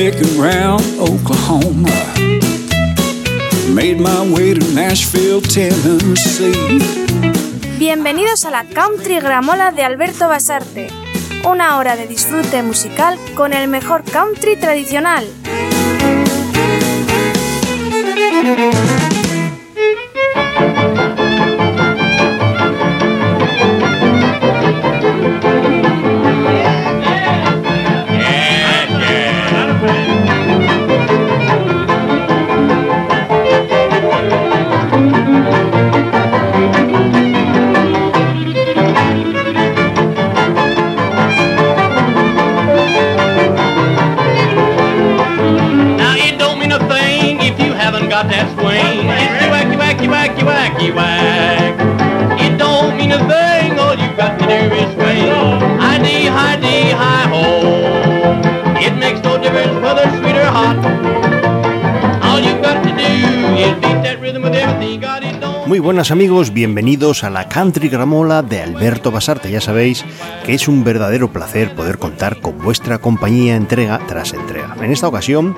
picking round Oklahoma. Made my way to Nashville, Tennessee. Bienvenidos a la Country Gramola de Alberto Basarte, una hora de disfrute musical con el mejor country tradicional. Muy buenas amigos, bienvenidos a la Country Gramola de Alberto Basarte. Ya sabéis que es un verdadero placer poder contar con vuestra compañía entrega tras entrega. En esta ocasión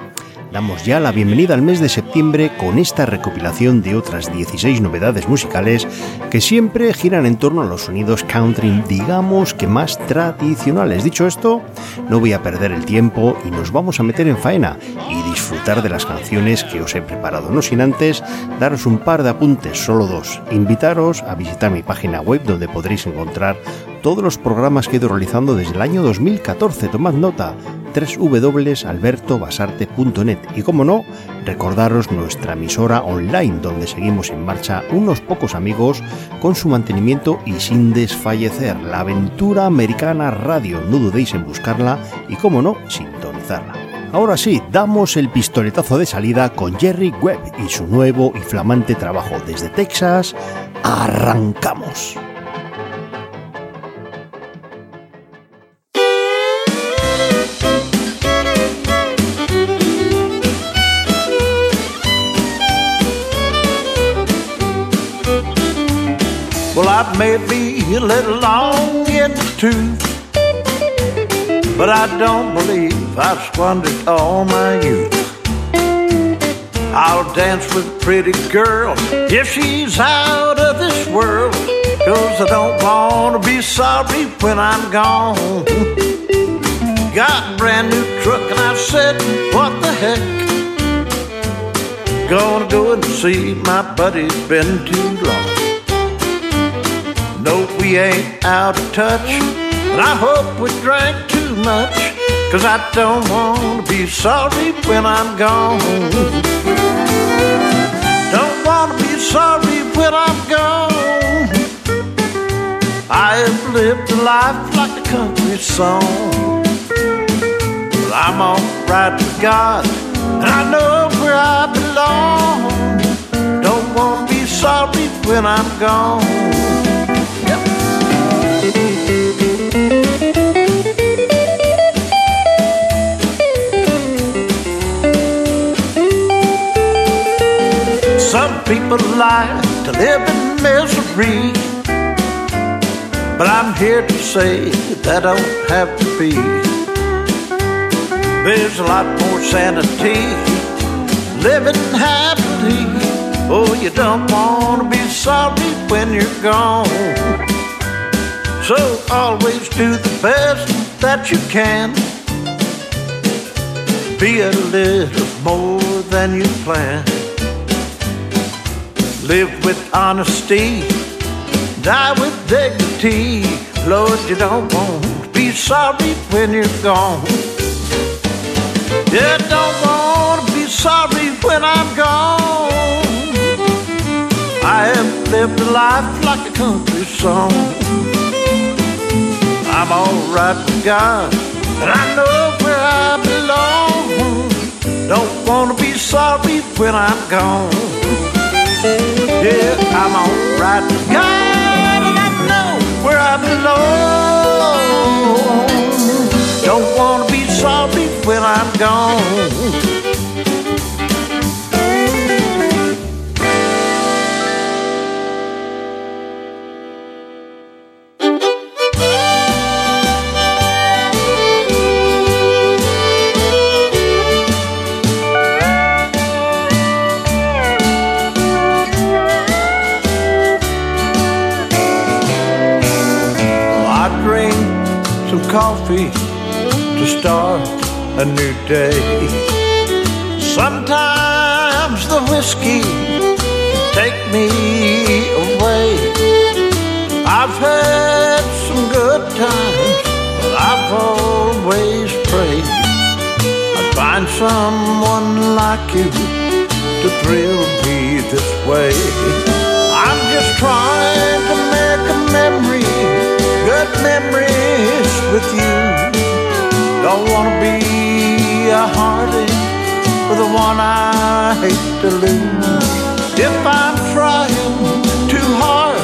damos ya la bienvenida al mes de septiembre con esta recopilación de otras 16 novedades musicales que siempre giran en torno a los sonidos country, digamos que más tradicionales. Dicho esto, no voy a perder el tiempo y nos vamos a meter en faena y disfrutar de las canciones que os he preparado. No sin antes daros un par de apuntes, solo dos. Invitaros a visitar mi página web donde podréis encontrar todos los programas que he ido realizando desde el año 2014. Tomad nota www.albertobasarte.net y como no, recordaros nuestra emisora online donde seguimos en marcha unos pocos amigos con su mantenimiento y sin desfallecer, la aventura americana radio, no dudéis en buscarla y como no, sintonizarla. Ahora sí, damos el pistoletazo de salida con Jerry Webb y su nuevo y flamante trabajo desde Texas. ¡Arrancamos! I may be a little long in the but I don't believe I've squandered all my youth. I'll dance with a pretty girl if she's out of this world, cause I don't wanna be sorry when I'm gone. Got a brand new truck and I said, what the heck? Gonna go and see my buddy's been too long. We ain't out of touch, but I hope we drank too much, cause I don't wanna be sorry when I'm gone. Don't wanna be sorry when I'm gone. I have lived a life like a country song. Well, I'm alright with God, and I know where I belong. Don't wanna be sorry when I'm gone. People like to live in misery, but I'm here to say that I don't have to be. There's a lot more sanity living happily. Oh, you don't want to be sorry when you're gone. So always do the best that you can. Be a little more than you plan. Live with honesty, die with dignity. Lord, you don't want to be sorry when you're gone. You don't want to be sorry when I'm gone. I have lived a life like a country song. I'm alright with God, and I know where I belong. Don't wanna be sorry when I'm gone. Yeah, I'm alright with God, and I know where I belong. Don't wanna be sorry when I'm gone. Coffee to start a new day. Sometimes the whiskey take me away. I've had some good times, but I've always prayed I'd find someone like you to thrill me this way. I'm just trying memories with you. Don't wanna be a heartache for the one I hate to lose. If I'm trying too hard,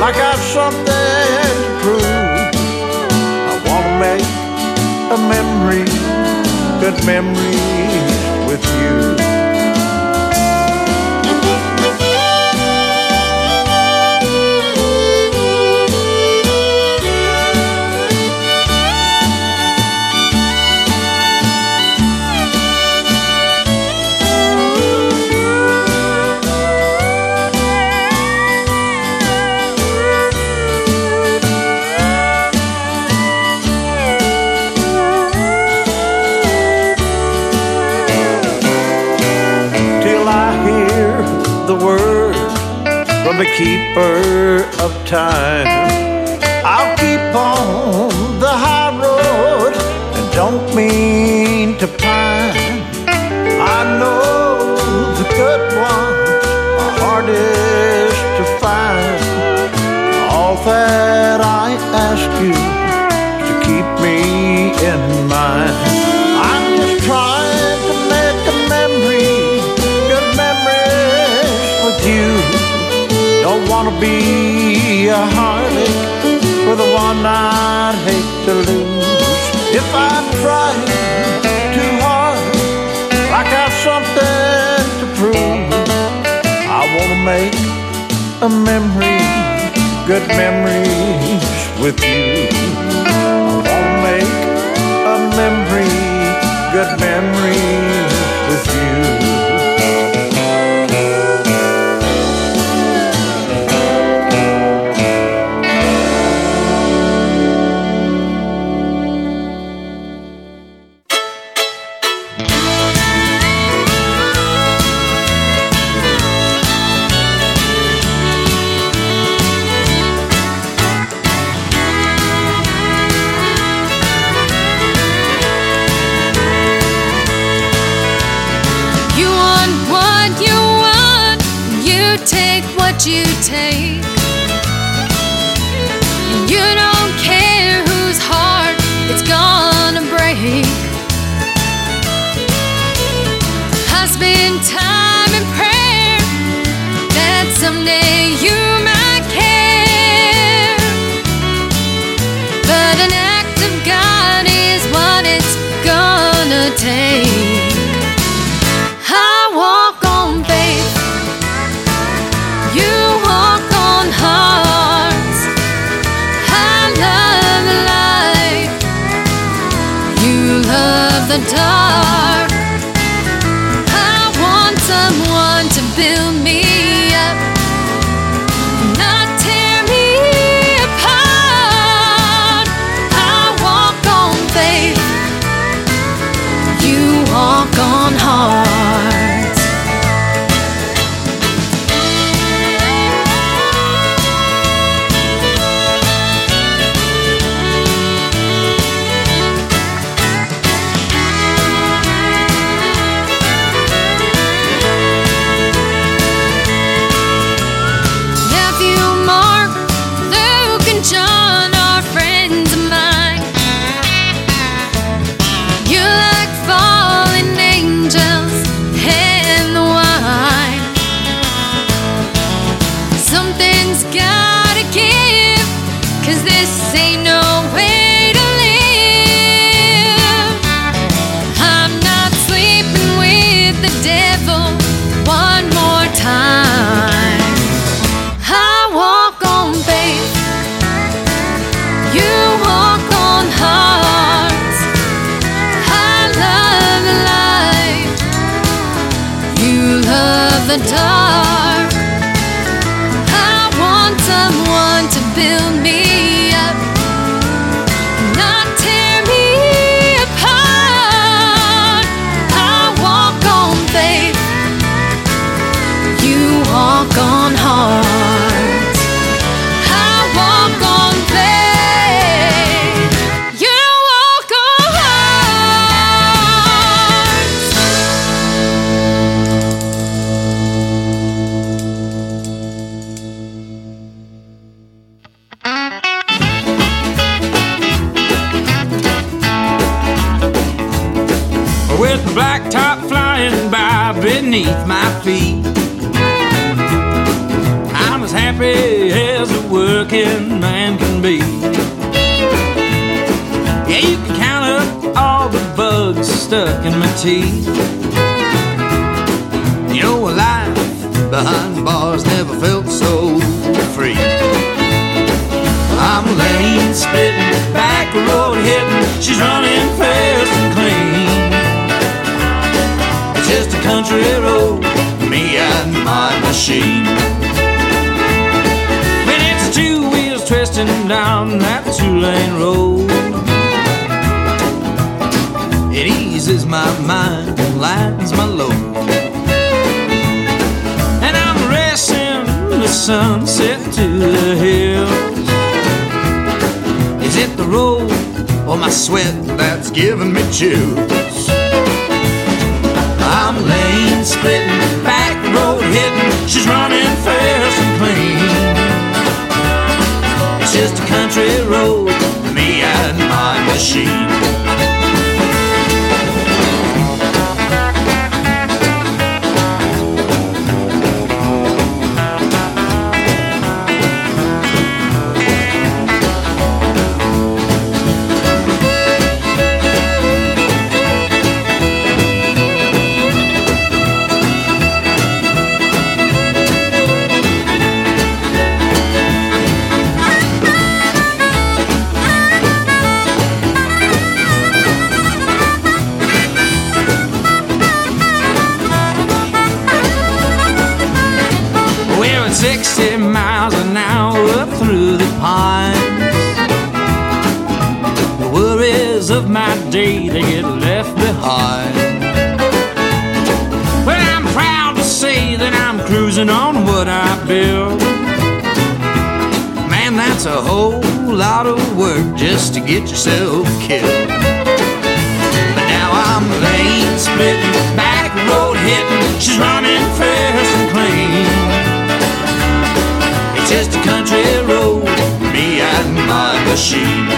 like I've something to prove, I wanna make a memory, good memories the keeper of time. I'll keep on the high road and don't mean to pine. I know the good ones are hardest to find. All that I ask you to keep me in mind. Wanna be a heartache for the one I'd hate to lose. If I'm trying too hard, like I've something to prove, I wanna make a memory, good memories with you. I wanna make a memory, good memories the dark. Yeah, you can count up all the bugs stuck in my teeth. You know, life behind bars never felt so free. I'm lane splitting, back road hitting, she's running fast and clean. It's just a country road, me and my machine. When it's two wheels twisting down that two lane road, eases my mind and lightens my load. And I'm racing the sunset to the hills. Is it the road or my sweat that's giving me chills? I'm lane splitting, back road hitting. She's running fast and clean. It's just a country road, me and my machine. Get yourself killed. But now I'm lane splitting, back road hitting. She's running fast and clean. It's just a country road, me and my machine.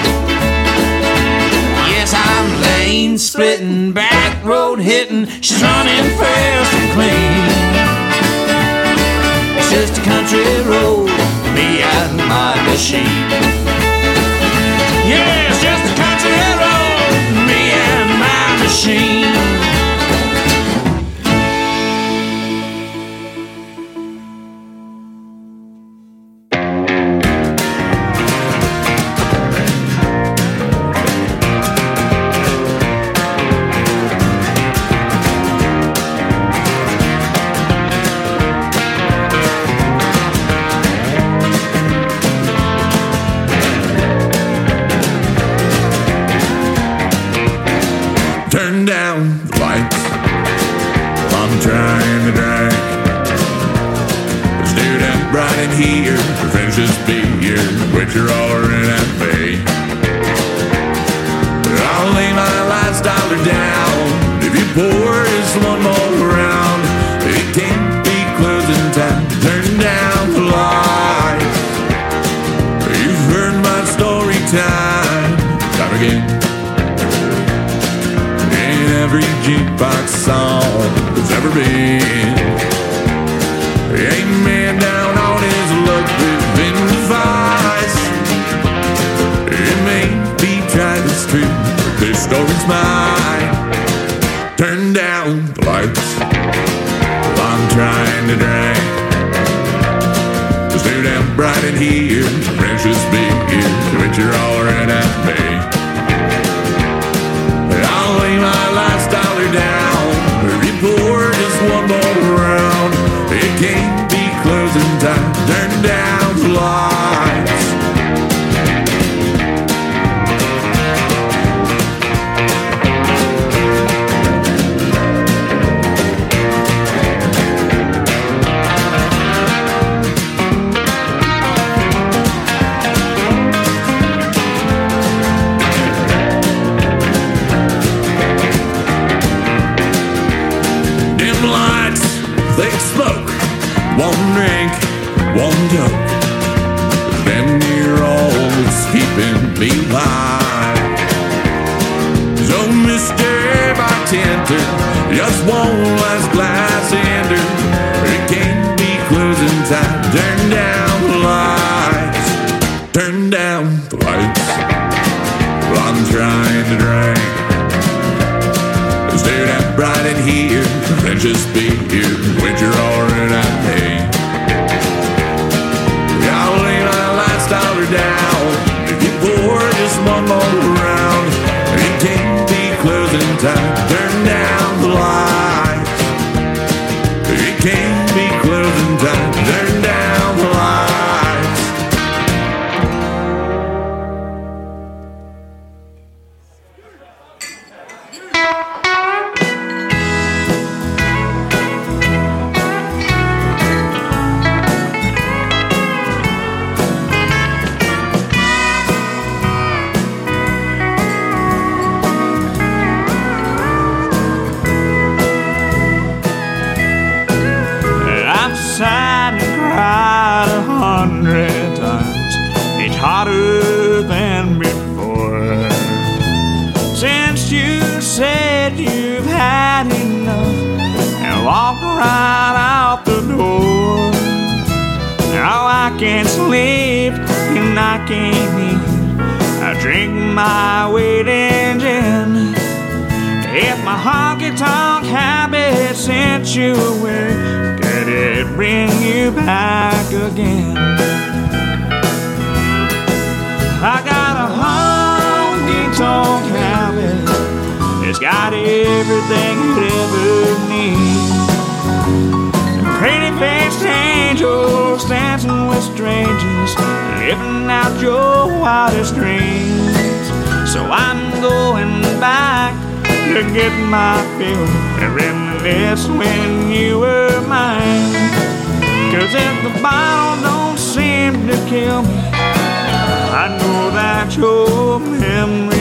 Yes, I'm lane splitting, back road hitting. She's running fast and clean. It's just a country road, me and my machine. Yeah, machine. So I'm going back to get my fill and reminisce when you were mine. Cause if the bottle don't seem to kill me, I know that your memory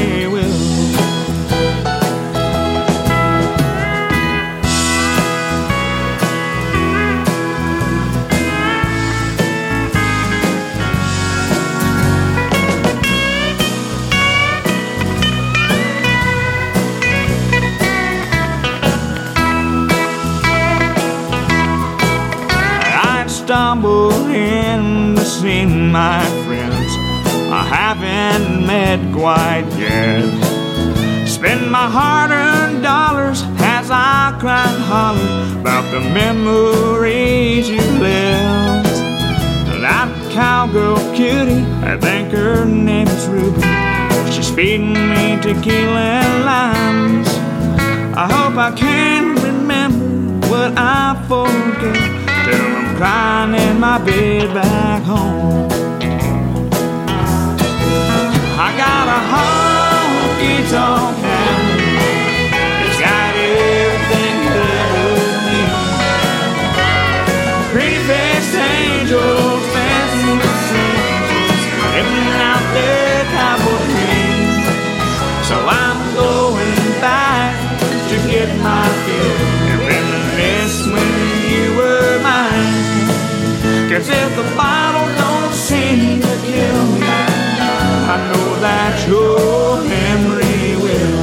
stumble in to see my friends I haven't met quite yet. Spend my hard earned dollars as I cry and holler about the memories you left. That cowgirl cutie, I think her name is Ruby. She's feeding me tequila and limes. I hope I can remember what I forget crying in my bed back home. I got a honky tonk habit. It's got everything you ever need. Pretty faced angels with strangers, living out their cowboy dreams. So I'm Cause if the bottle don't seem to kill me, I know that your memory will.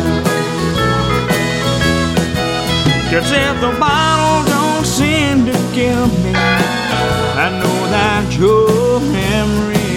Cause if the bottle don't seem to kill me, I know that your memory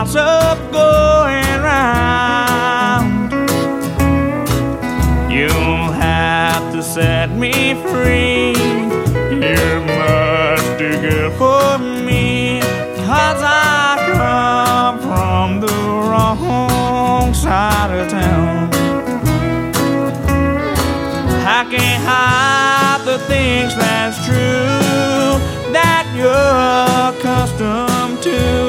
of gossip going round. You'll have to set me free. You're much too good for me. Cause I come from the wrong side of town. I can't hide the things that's true that you're accustomed Cause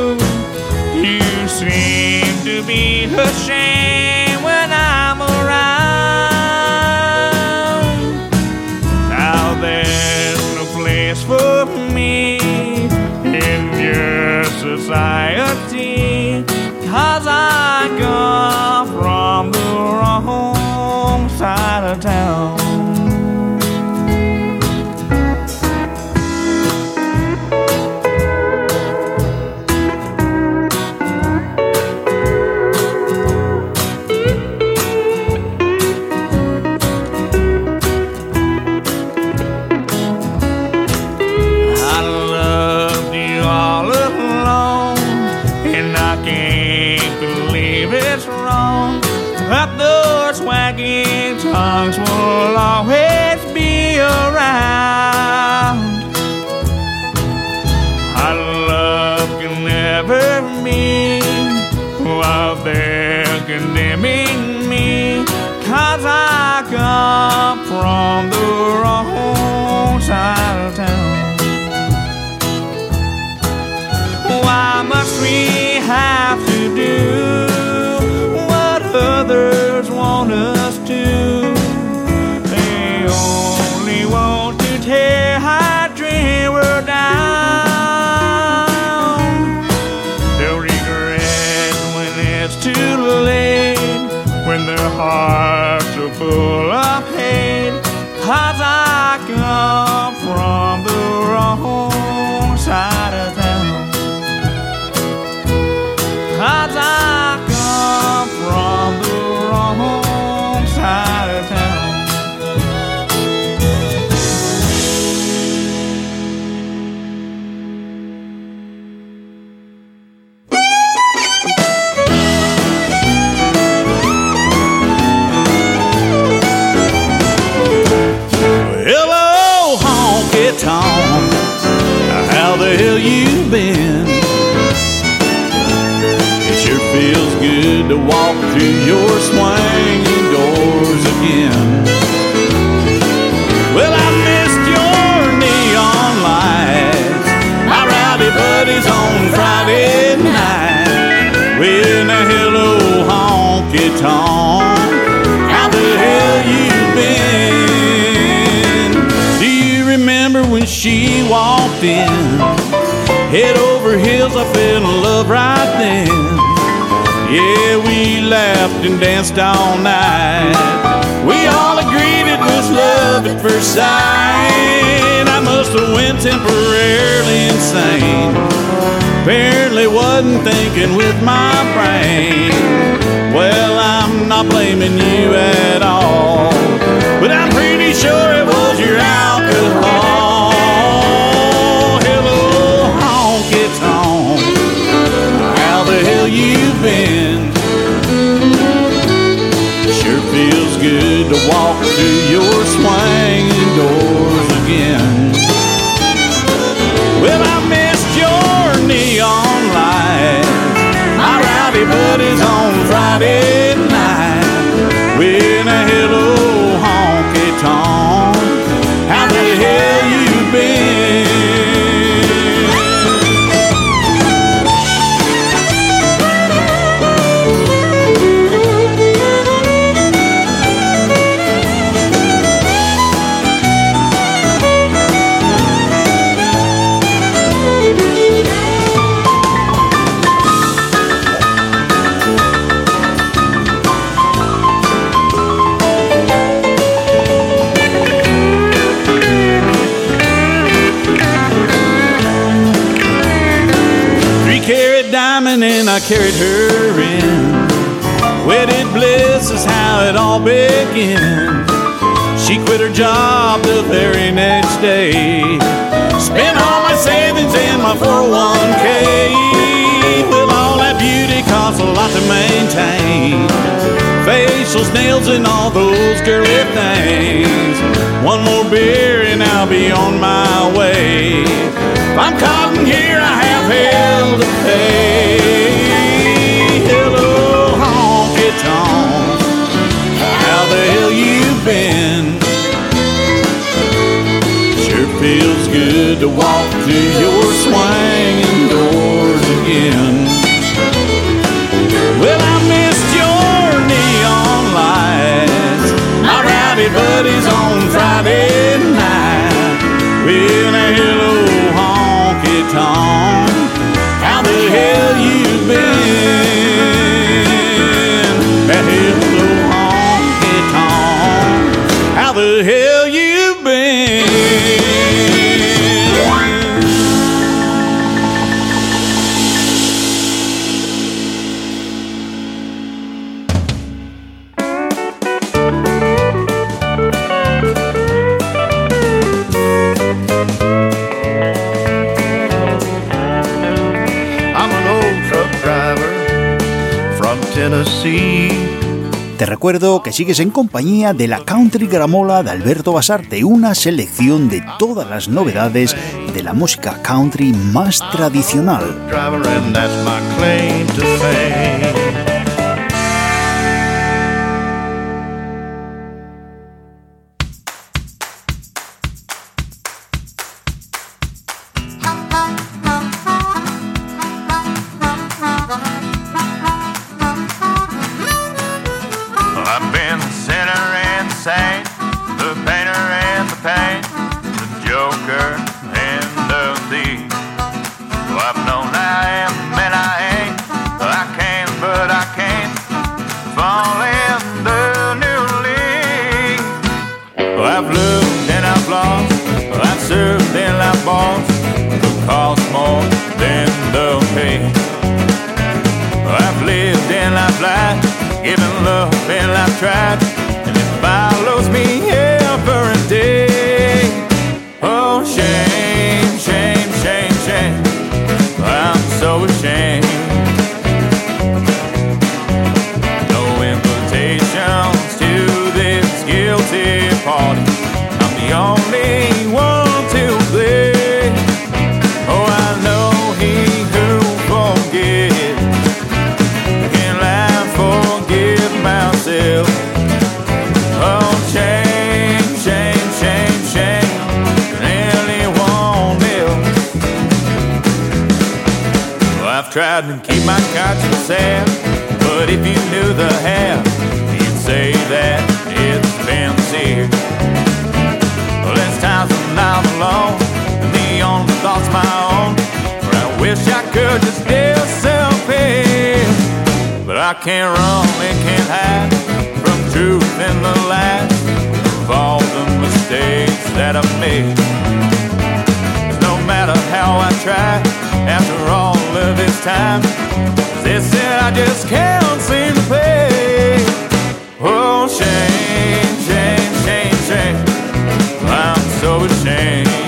want to to walk through your swinging doors again. Well, I missed your neon lights, my rowdy buddies on Friday night. Well, now hello, honky tonk. How the hell you been? Do you remember when she walked in? Head over heels, I fell in love right then. Yeah, we laughed and danced all night. We all agreed it was love at first sight. I must have went temporarily insane. Apparently wasn't thinking with my brain. Well, I'm not blaming you at all, but I'm pretty sure it was your alcohol. Feels good to walk through your swinging doors again. Carried her in. Wedded bliss is how it all began. She quit her job the very next day. Spent all my savings and my 401k. Well, all that beauty costs a lot to maintain. Facials, nails, and all those girly things. One more beer and I'll be on my way. If I'm caught in here, I have hell to pay. Feels good to walk through your swinging doors again. Well, I missed your neon lights, my rowdy buddies on Friday recuerdo que sigues en compañía de la Country Gramola de Alberto Basarte, una selección de todas las novedades de la música country más tradicional. overthink.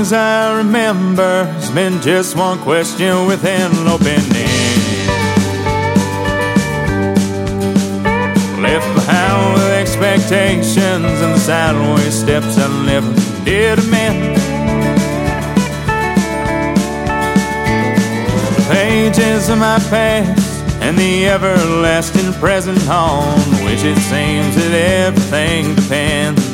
As I remember, it's been just one question with an open end. Left behind with expectations and the sideways steps I never did amend. Pages of my past and the everlasting present on which it seems that everything depends.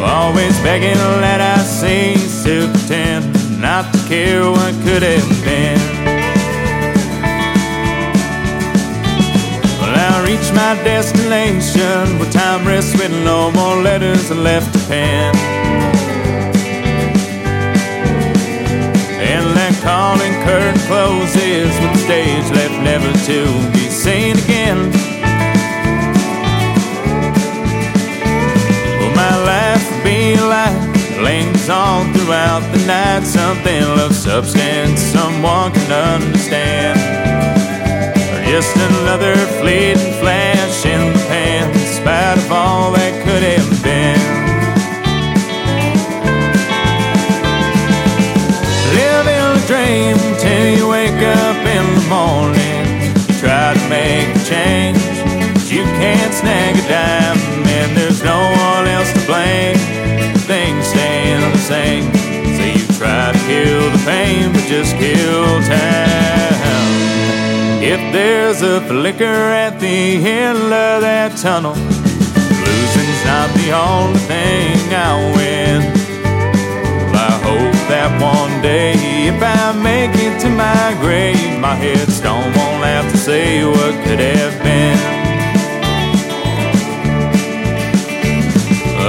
Always begging that I cease to pretend not to care what could have been. Well, I reach my destination where time rests with no more letters left to pen. And that calling curtain closes with the stage left never to be seen again. Well, my life like lingers on throughout the night. Something of substance someone can understand. Or just another fleeting flash in the pan, in spite of all that could have been. Living a dream till you wake up in the morning. Try to make a change, but you can't snag a dime, same, so you try to kill the pain, but just kill time. If there's a flicker at the end of that tunnel, losing's not the only thing I win. I hope that one day, if I make it to my grave, my headstone won't have to say what could have been.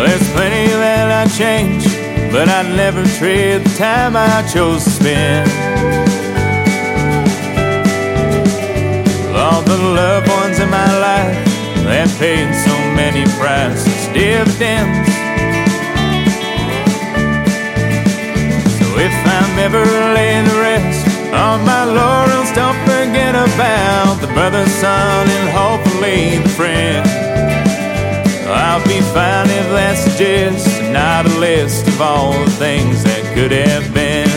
There's plenty that I change, but I'd never trade the time I chose to spend. All the loved ones in my life that paid so many prices, dividends. So if I'm ever laid to rest on my laurels, don't forget about the brother, son, and hopefully the friend. I'll be fine if that's just not a list of all the things that could have been.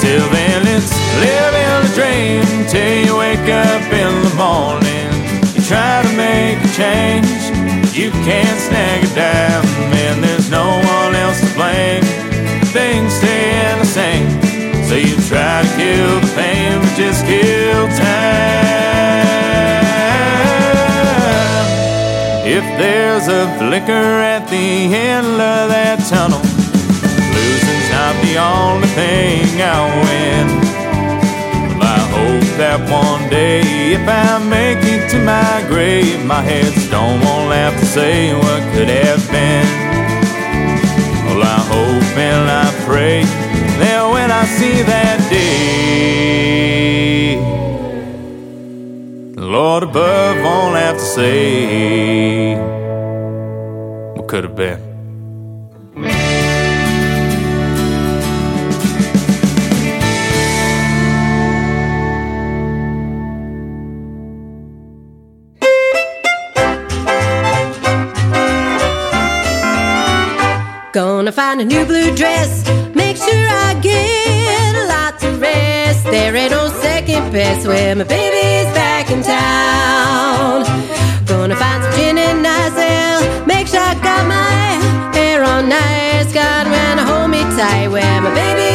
Till then, it's living a dream till you wake up in the morning. You try to make a change, you can't snag a dime, and there's no one else to blame. Things stay the same, so you try to kill the pain, but just kill time. If there's a flicker at the end of that tunnel, losing's not the only thing I win. Well, I hope that one day, if I make it to my grave, my headstone won't have to say what could have been. Well, I hope and I pray that when I see that day, Lord above won't have to say could have been. Gonna find a new blue dress. Make sure I get lots of rest. There ain't no second best when my baby's back in town. Tight when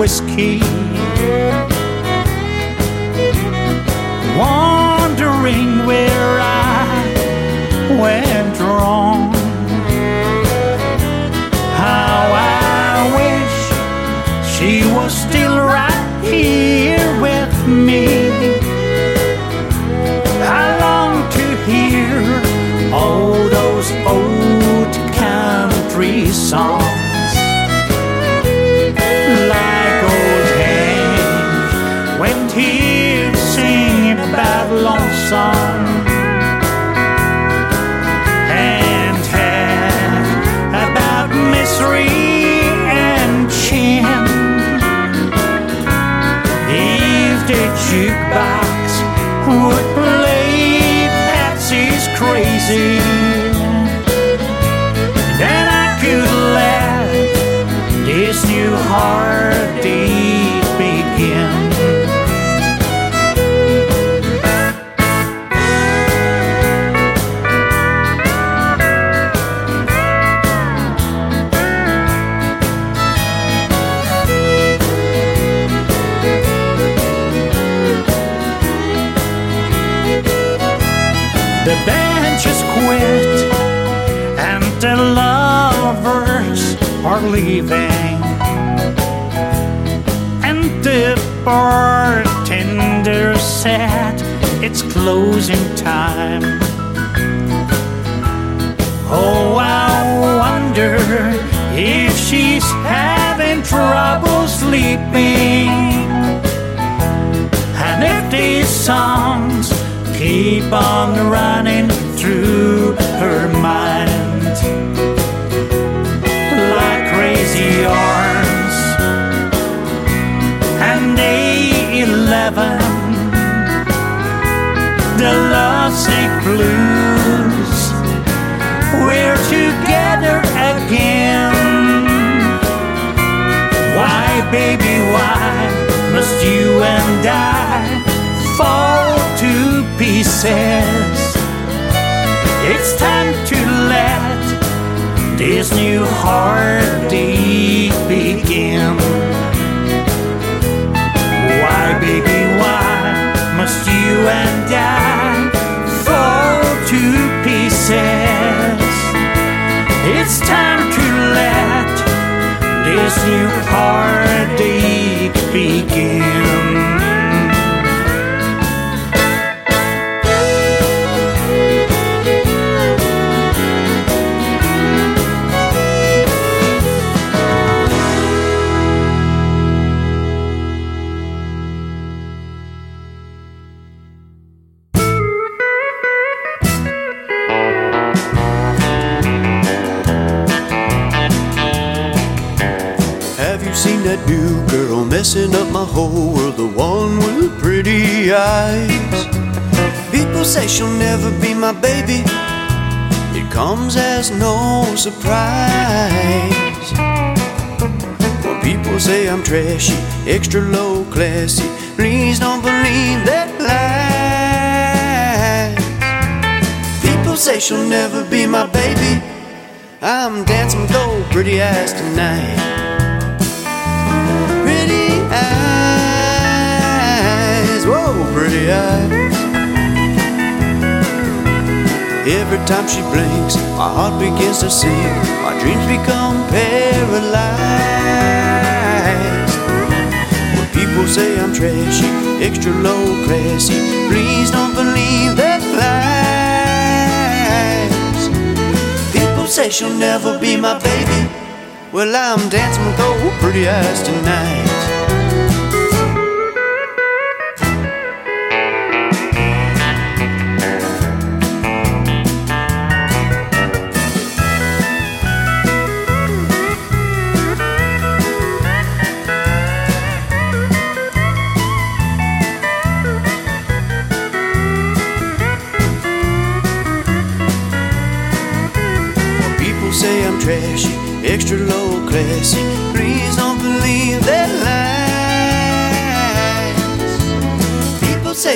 whiskey. Wondering where I went leaving. And the bartender said it's closing time. Oh, I wonder if she's having trouble sleeping. And if these songs keep on running through her mind arms and A11 the lovesick blues. We're together again. Why, baby, why must you and I fall to pieces? It's time to this new heartbeat begin. Why, baby, why must you and I fall to pieces? It's time to let this new heartache begin. Baby. It comes as no surprise. When people say I'm trashy, extra low classy, please don't believe that lie. People say she'll never be my baby. I'm dancing with pretty eyes tonight. Pretty eyes, whoa, pretty eyes. Every time she blinks, my heart begins to sink. My dreams become paralyzed. When people say I'm trashy, extra low classy, please don't believe that lies. People say she'll never be my baby. Well, I'm dancing with those pretty eyes tonight.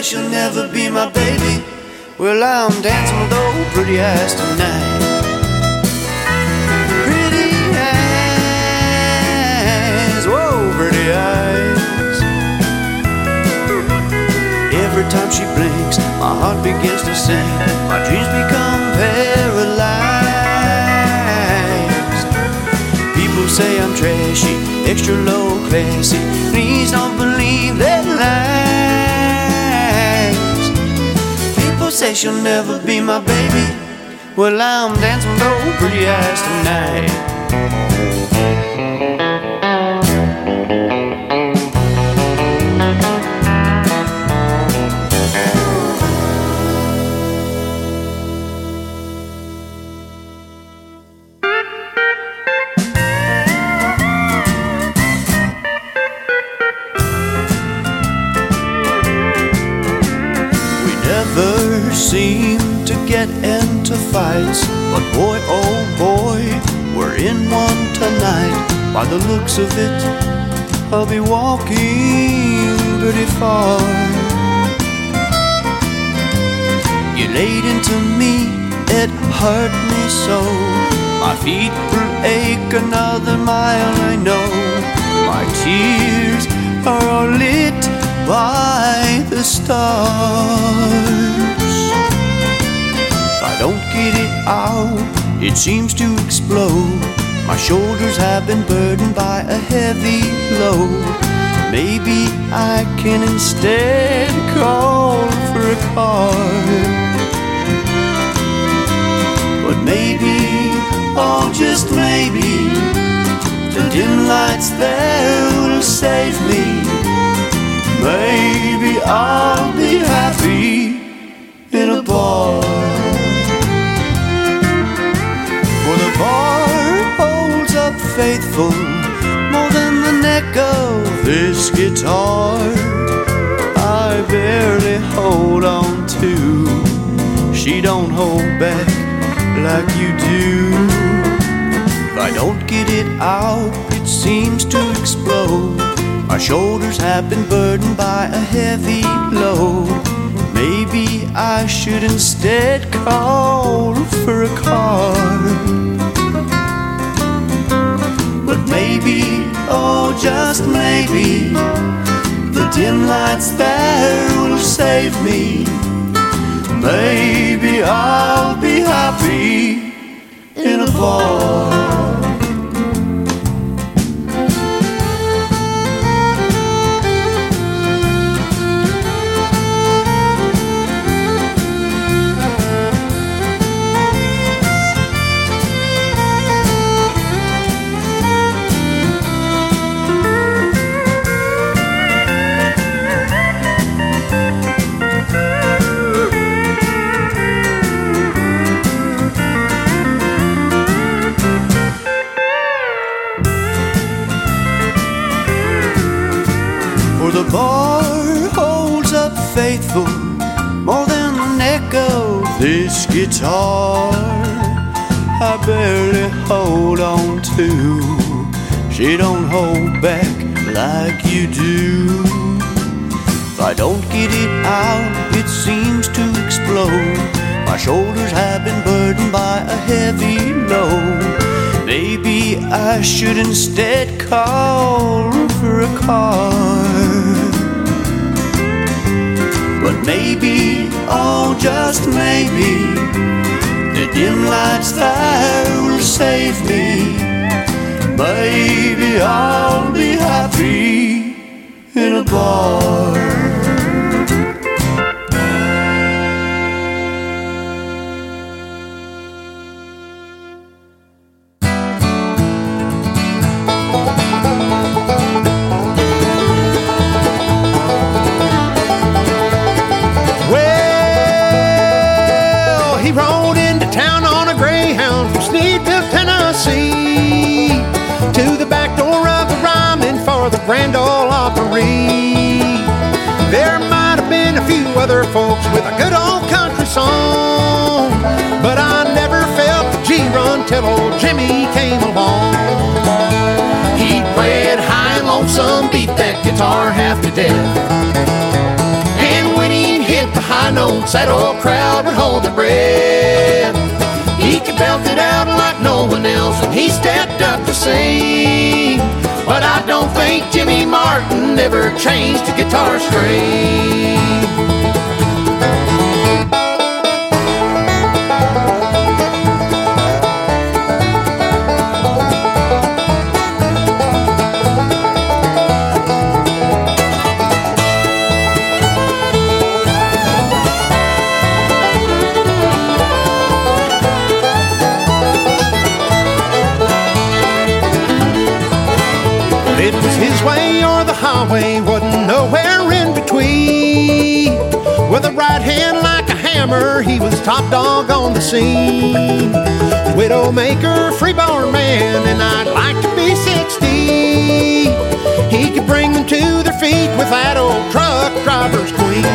guess you'll never be my baby. Well, I'm dancing with old pretty eyes tonight. Pretty eyes, whoa, pretty eyes. Every time she blinks, my heart begins to sing. My dreams become paralyzed. People say I'm trashy, extra low classy. Please don't believe that lie. Say she'll never be my baby. Well, I'm dancing those pretty eyes tonight. The looks of it, I'll be walking pretty far. You laid into me, it hurt me so. My feet will ache another mile, I know. My tears are all lit by the stars. If I don't get it out, it seems to explode. My shoulders have been burdened by a heavy load. Maybe I can instead call for a car. But maybe, oh, just maybe, the dim lights there will save me. Hold back like you do. If I don't get it out, it seems to explode. My shoulders have been burdened by a heavy load. Maybe I should instead call for a car. But maybe, oh, just maybe, the dim lights there will save me. Maybe I'll be happy in a bar. This guitar. I barely hold on to. She don't hold back like you do. If I don't get it out, it seems to explode. My shoulders have been burdened by a heavy load. Maybe I should instead call for a car. Maybe, oh, just maybe, the dim lights there will save me. Maybe I'll be happy in a bar. That old crowd would hold their breath. He could belt it out like no one else when he stepped up to sing. But I don't think Jimmy Martin ever changed a guitar string. Hammer, he was top dog on the scene. Widowmaker, freeborn man, and I'd like to be 60. He could bring them to their feet with that old truck driver's queen.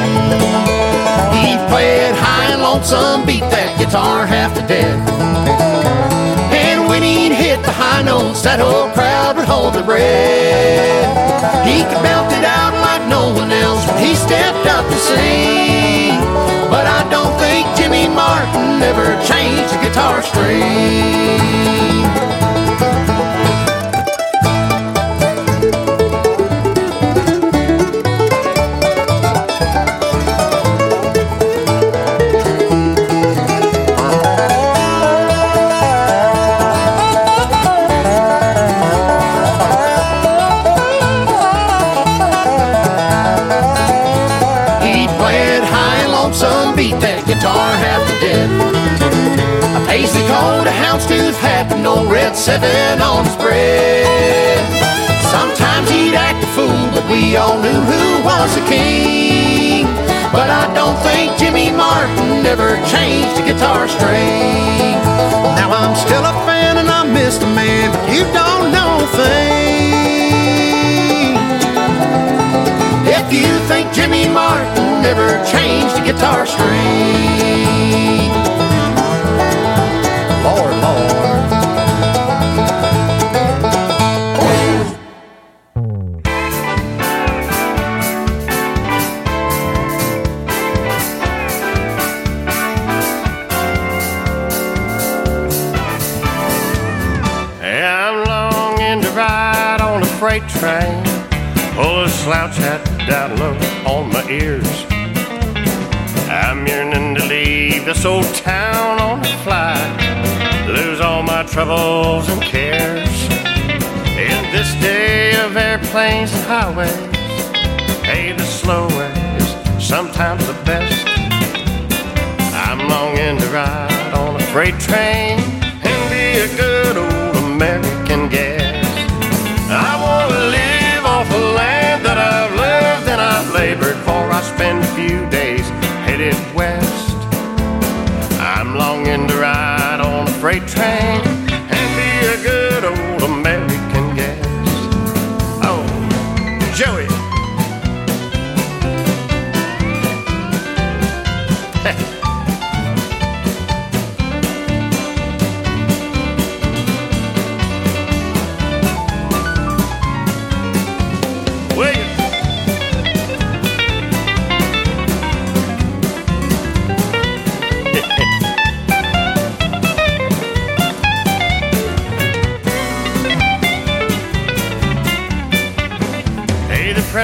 He played high and lonesome, beat that guitar half to death. And when he'd hit the high notes, that whole crowd would hold their breath. He could belt it out like no one else when he stepped up to sing. Jimmy Martin ever changed the guitar string. Think Jimmy Martin ever changed a guitar string. Now I'm still a fan and I miss the man, but you don't know a thing. If you think Jimmy Martin never changed a guitar string. Train. Pull a slouch hat down low on my ears. I'm yearning to leave this old town on the fly. Lose all my troubles and cares. In this day of airplanes and highways, hey, the slow way is sometimes the best. I'm longing to ride on a freight train I spend a few days headed west. I'm longing to ride on a freight train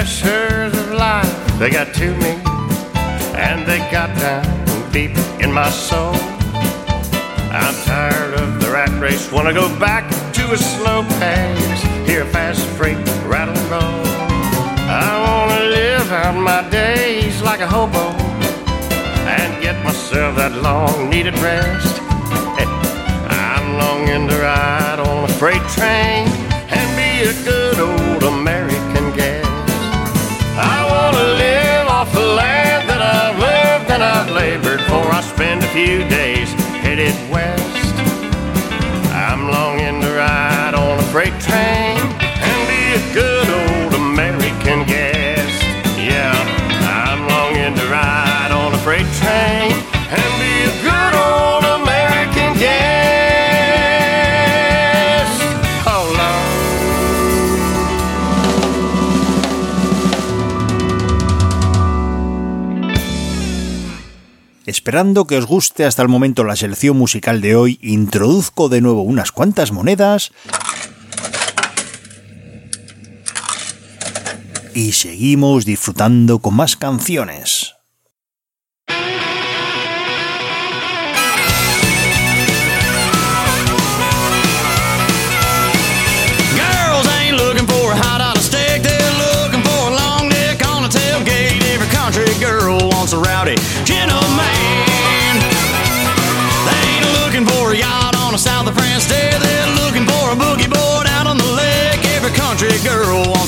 pressures of life, they got to me, and they got down deep in my soul. I'm tired of the rat race, wanna go back to a slow pace, hear a fast freight rattle and roll. I wanna live out my days like a hobo and get myself that long needed rest. I'm longing to ride on a freight train few days headed west. I'm longing to ride on a freight train Esperando que os guste hasta el momento la selección musical de hoy, introduzco de nuevo unas cuantas monedas y seguimos disfrutando con más canciones.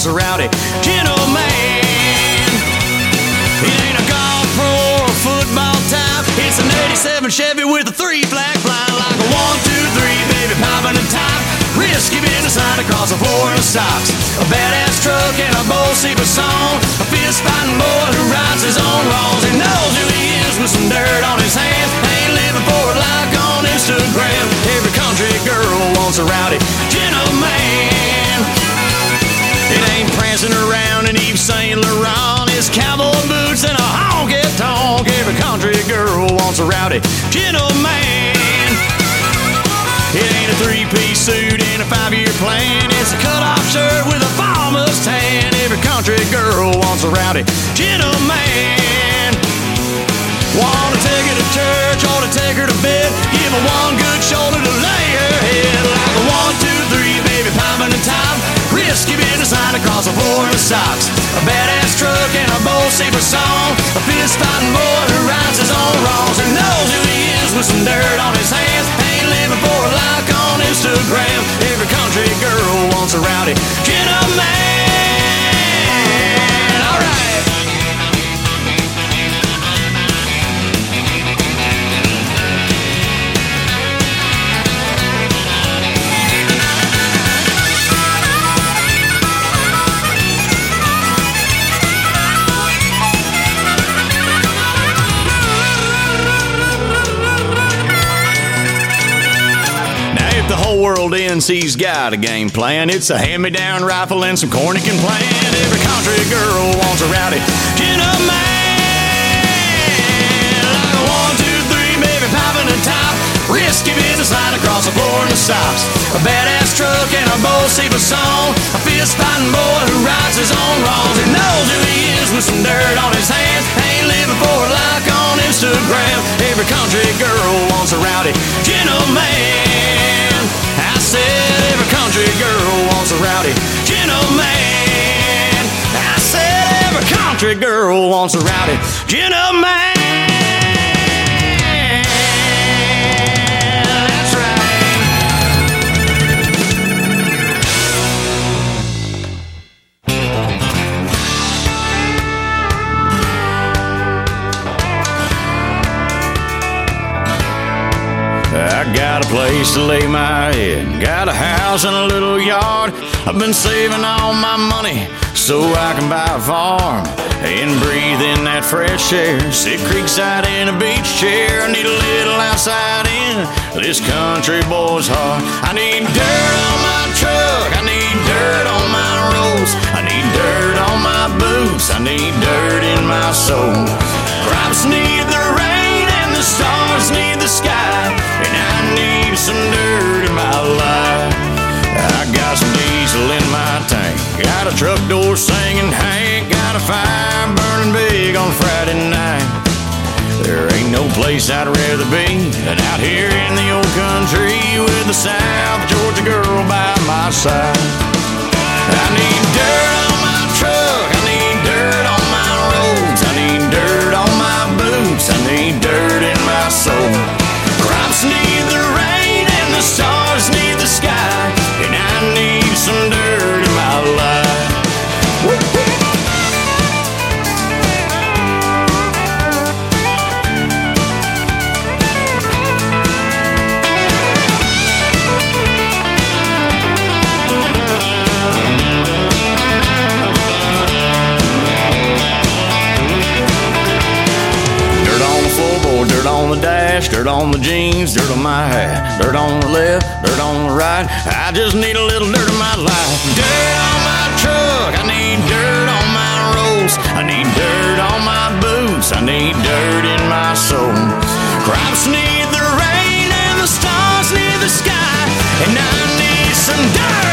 A rowdy gentleman. It ain't a golf pro or football type, it's 67 Chevy with a three flag flying like a one, two, three, baby, popping the top. Risky business line across the floor in the socks. A badass truck and a Bob Seger song. A fist fighting boy who rights his own wrongs. He knows who he is with some dirt on his hands. Ain't living for a like on Instagram. Every country girl wants a rowdy rowdy gentleman. It ain't a three-piece suit and a five-year plan. It's a cut-off shirt with a farmer's tan. Every country girl wants a rowdy gentleman. Wanna take her to church, ought to take her to bed. Give her one good shoulder to lay her head. Like a one, two, three, baby, popping the top. Risky business line across the floor of socks. A badass truck and a Bob Seger song. A fist fighting boy who rights his own wrongs and knows who he is with some dirt on his hands. Ain't living for a like on Instagram. Every country girl wants a rowdy gentleman. All right. Now, world NC's got a game plan, it's a hand me down rifle and some corny can plan. Every country girl wants a rowdy gentleman. Like a one, two, three, baby, popping the top. Risky business line across the floor in the socks. A badass truck and a Bob Seger song. A fist fighting boy who rights his own wrongs. He knows who he is with some dirt on his hands. Ain't living for a like on Instagram. Every country girl wants a rowdy gentleman. Said every country girl wants a rowdy gentleman. I said every country girl wants a rowdy gentleman. Got a place to lay my head, got a house and a little yard. I've been saving all my money so I can buy a farm and breathe in that fresh air. Sit creekside in a beach chair. I need a little outside in this country boy's heart. I need dirt on my truck, I need dirt on my roads, I need dirt on my boots, I need dirt in my soul. Crops need the rain and the stars need the sky, and I need some dirt in my life. I got some diesel in my tank, got a truck door singing Hank, got a fire burning big on Friday night. There ain't no place I'd rather be than out here in the old country with the South Georgia girl by my side. I need dirt on dirt on the jeans, dirt on my hat, dirt on the left, dirt on the right. I just need a little dirt in my life. Dirt on my truck, I need dirt on my roads, I need dirt on my boots, I need dirt in my soul. Crops need the rain and the stars need the sky, and I need some dirt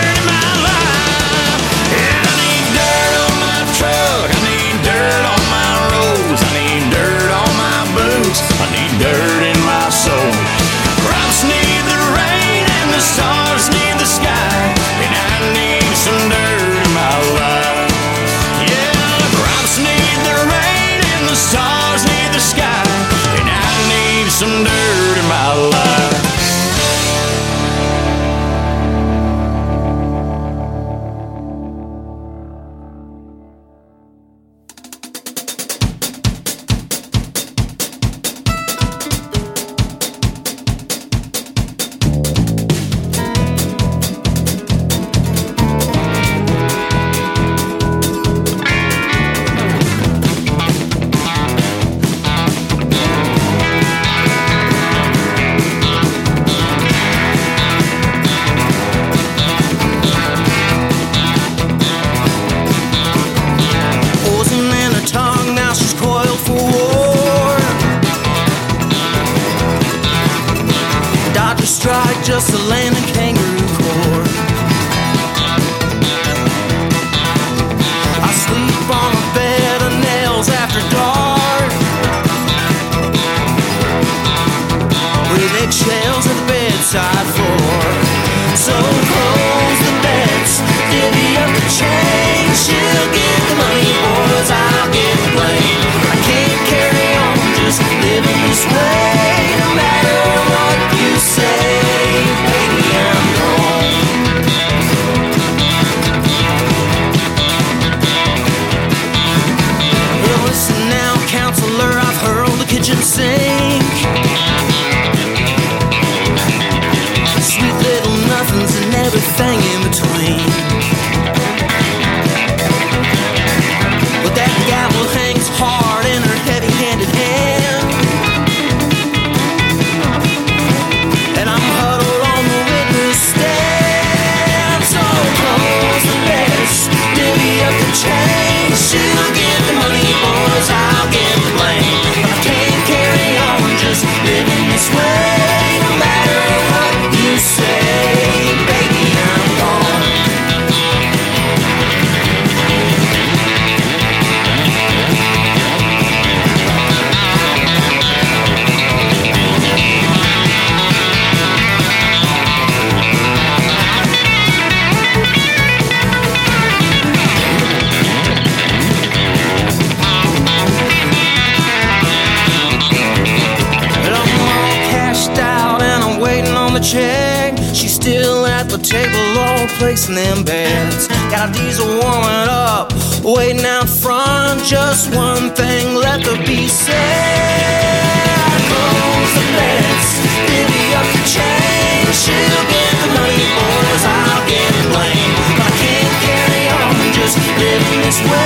placing them bets. Got a diesel warming up, waiting out front. Just one thing left to be said. Close the bets, divvy up the change. She'll get the money, boys. I'll get it blame. I can't carry on just living this way.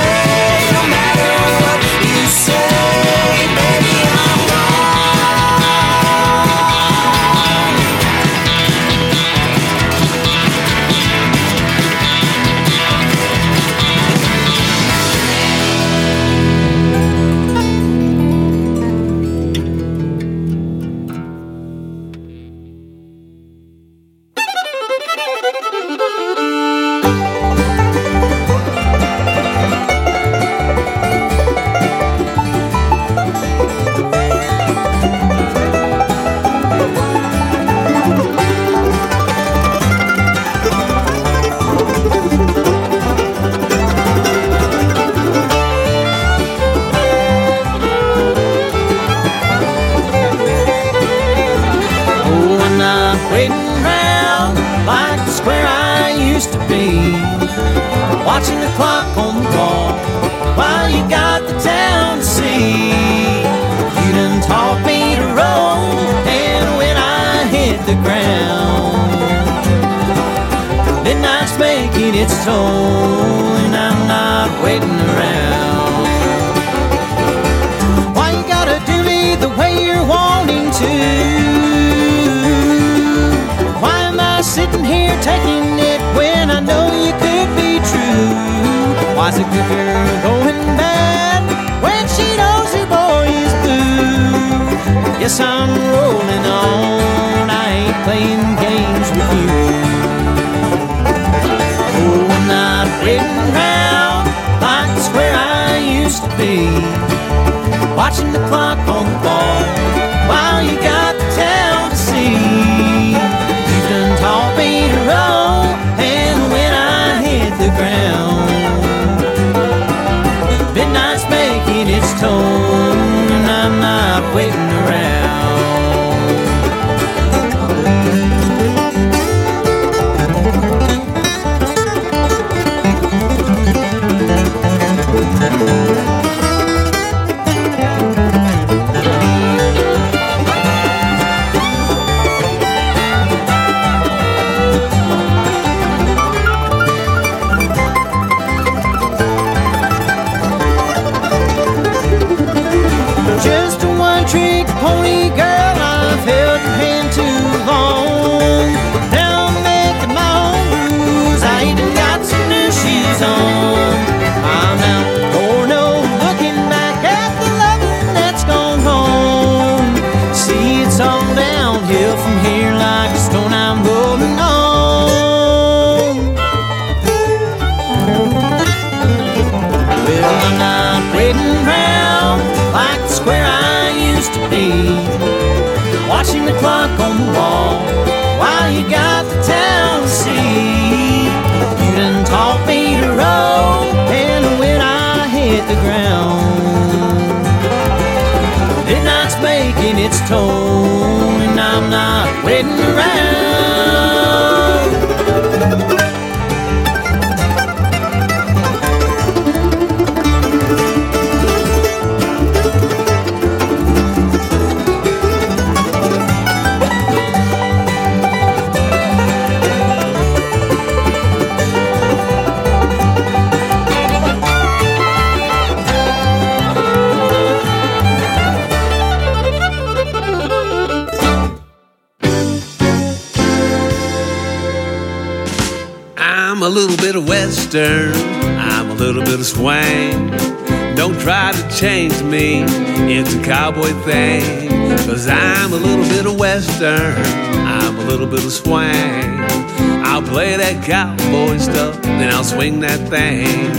Good going bad when she knows her boy is blue? Yes, I'm rolling on. I ain't playing games with you. Oh, I'm not waiting around like where I used to be watching the clock on the wall while you got the town to see. You done taught me to roll, its tone, and I'm not waiting you got the town to see. You done taught me to roll, and when I hit the ground, midnight's making its tone, and I'm not waiting around. Bit of Western, I'm a little bit of swing. Don't try to change me it's a cowboy thing. Cause I'm a little bit of Western, I'm a little bit of swing. I'll play that cowboy stuff, then I'll swing that thing.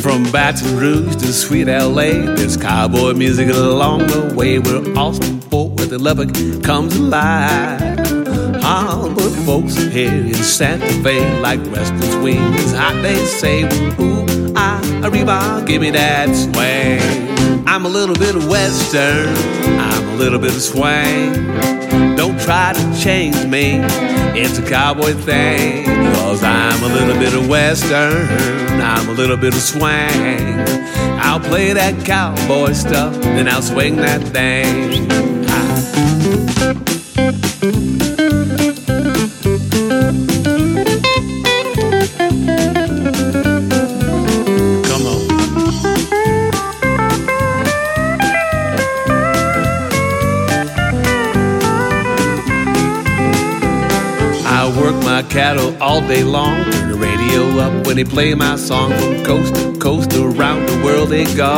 From Baton Rouge to sweet LA, there's cowboy music along the way. Where Austin, Fort Worth, and Lubbock comes alive. Hollywood folks here in Santa Fe like Western swings. Hot they say, ooh, ah, arriba, give me that swing. I'm a little bit of Western, I'm a little bit of swing. Don't try to change me. It's a cowboy thing. Cause I'm a little bit of western. I'm a little bit of swing. I'll play that cowboy stuff, then I'll swing that thing. Cattle all day long. Turn the radio up when they play my song from coast to coast around the world they go.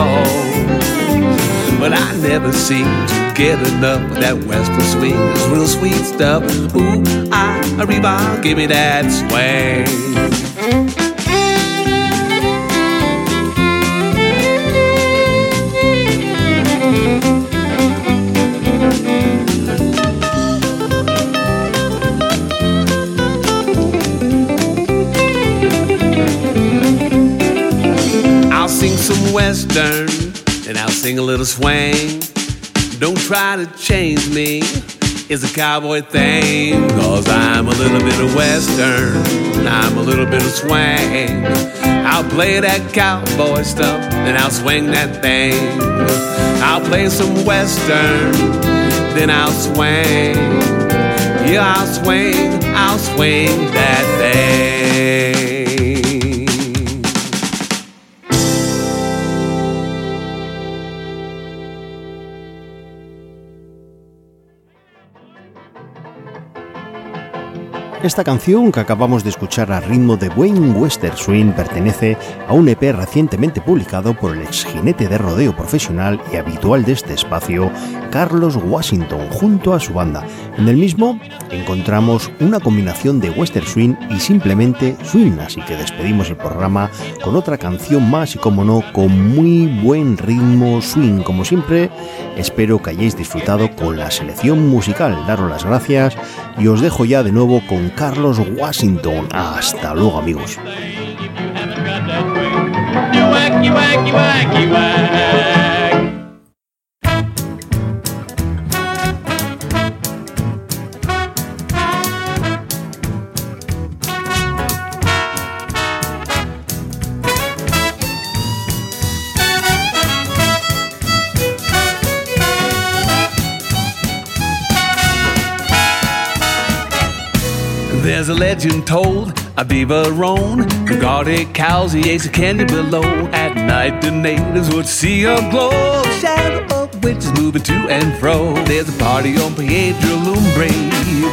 But I never seem to get enough of that western swing. It's real sweet stuff. Ooh, I, Arriba, give me that swing. Western and I'll sing a little swing. Don't try to change me. It's a cowboy thing. Cause I'm a little bit of western. I'm a little bit of swing. I'll play that cowboy stuff and I'll swing that thing. I'll play some western, then I'll swing. Yeah, I'll swing, I'll swing that thing. Esta canción que acabamos de escuchar a ritmo de buen western swing pertenece a un EP recientemente publicado por el ex jinete de rodeo profesional y habitual de este espacio, Carlos Washington, junto a su banda. En el mismo encontramos una combinación de western swing y simplemente swing, así que despedimos el programa con otra canción más y como no, con muy buen ritmo swing. Como siempre, espero que hayáis disfrutado con la selección musical. Daros las gracias y os dejo ya de nuevo con Carlos Washington. Hasta luego amigos. There's a legend told of Beaver Roan who guarded cows, he ate the candy below. At night, the natives would see a glow, shadow of witches moving to and fro. There's a party on Piedra Lumbre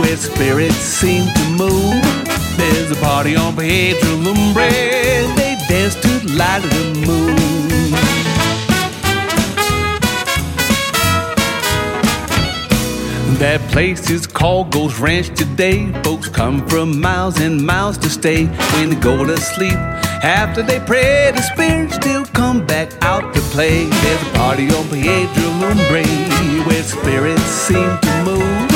where spirits seem to move. There's a party on Piedra Lumbre, they dance to the light of the moon. That place is called Ghost Ranch today. Folks come from miles and miles to stay. When they go to sleep, after they pray, the spirits still come back out to play. There's a party on Piedra Lumbre where spirits seem to move.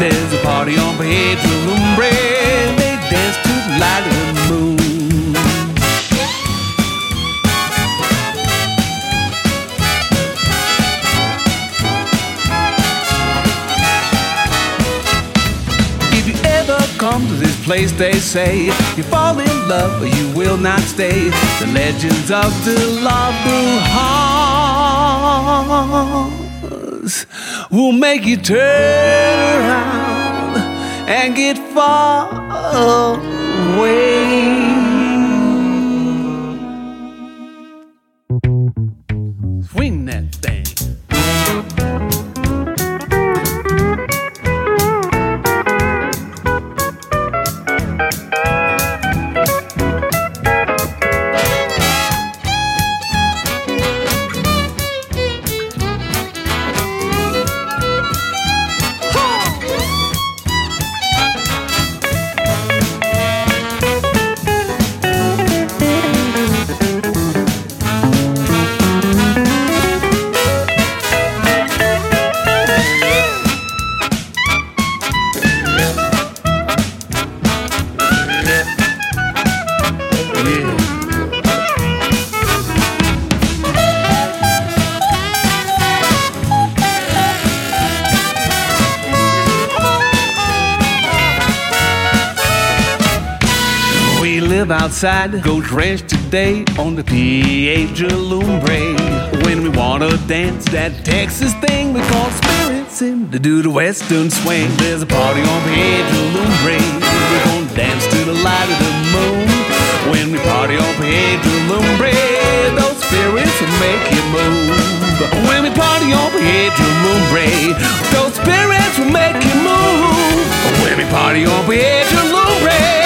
There's a party on Piedra Lumbre. They dance to the light come to this place, they say you fall in love, but you will not stay. The legends of the Love will make you turn around and get far away. outside, go drenched today on the Piedra Lumbre. When we wanna dance that Texas thing we call spirits in to do the Western swing. There's a party on Piedra Lumbre. We're gonna dance to the light of the moon. When we party on Piedra Lumbre, those spirits will make you move. When we party on Piedra Lumbre, those spirits will make you move. When we party on Piedra Lumbre.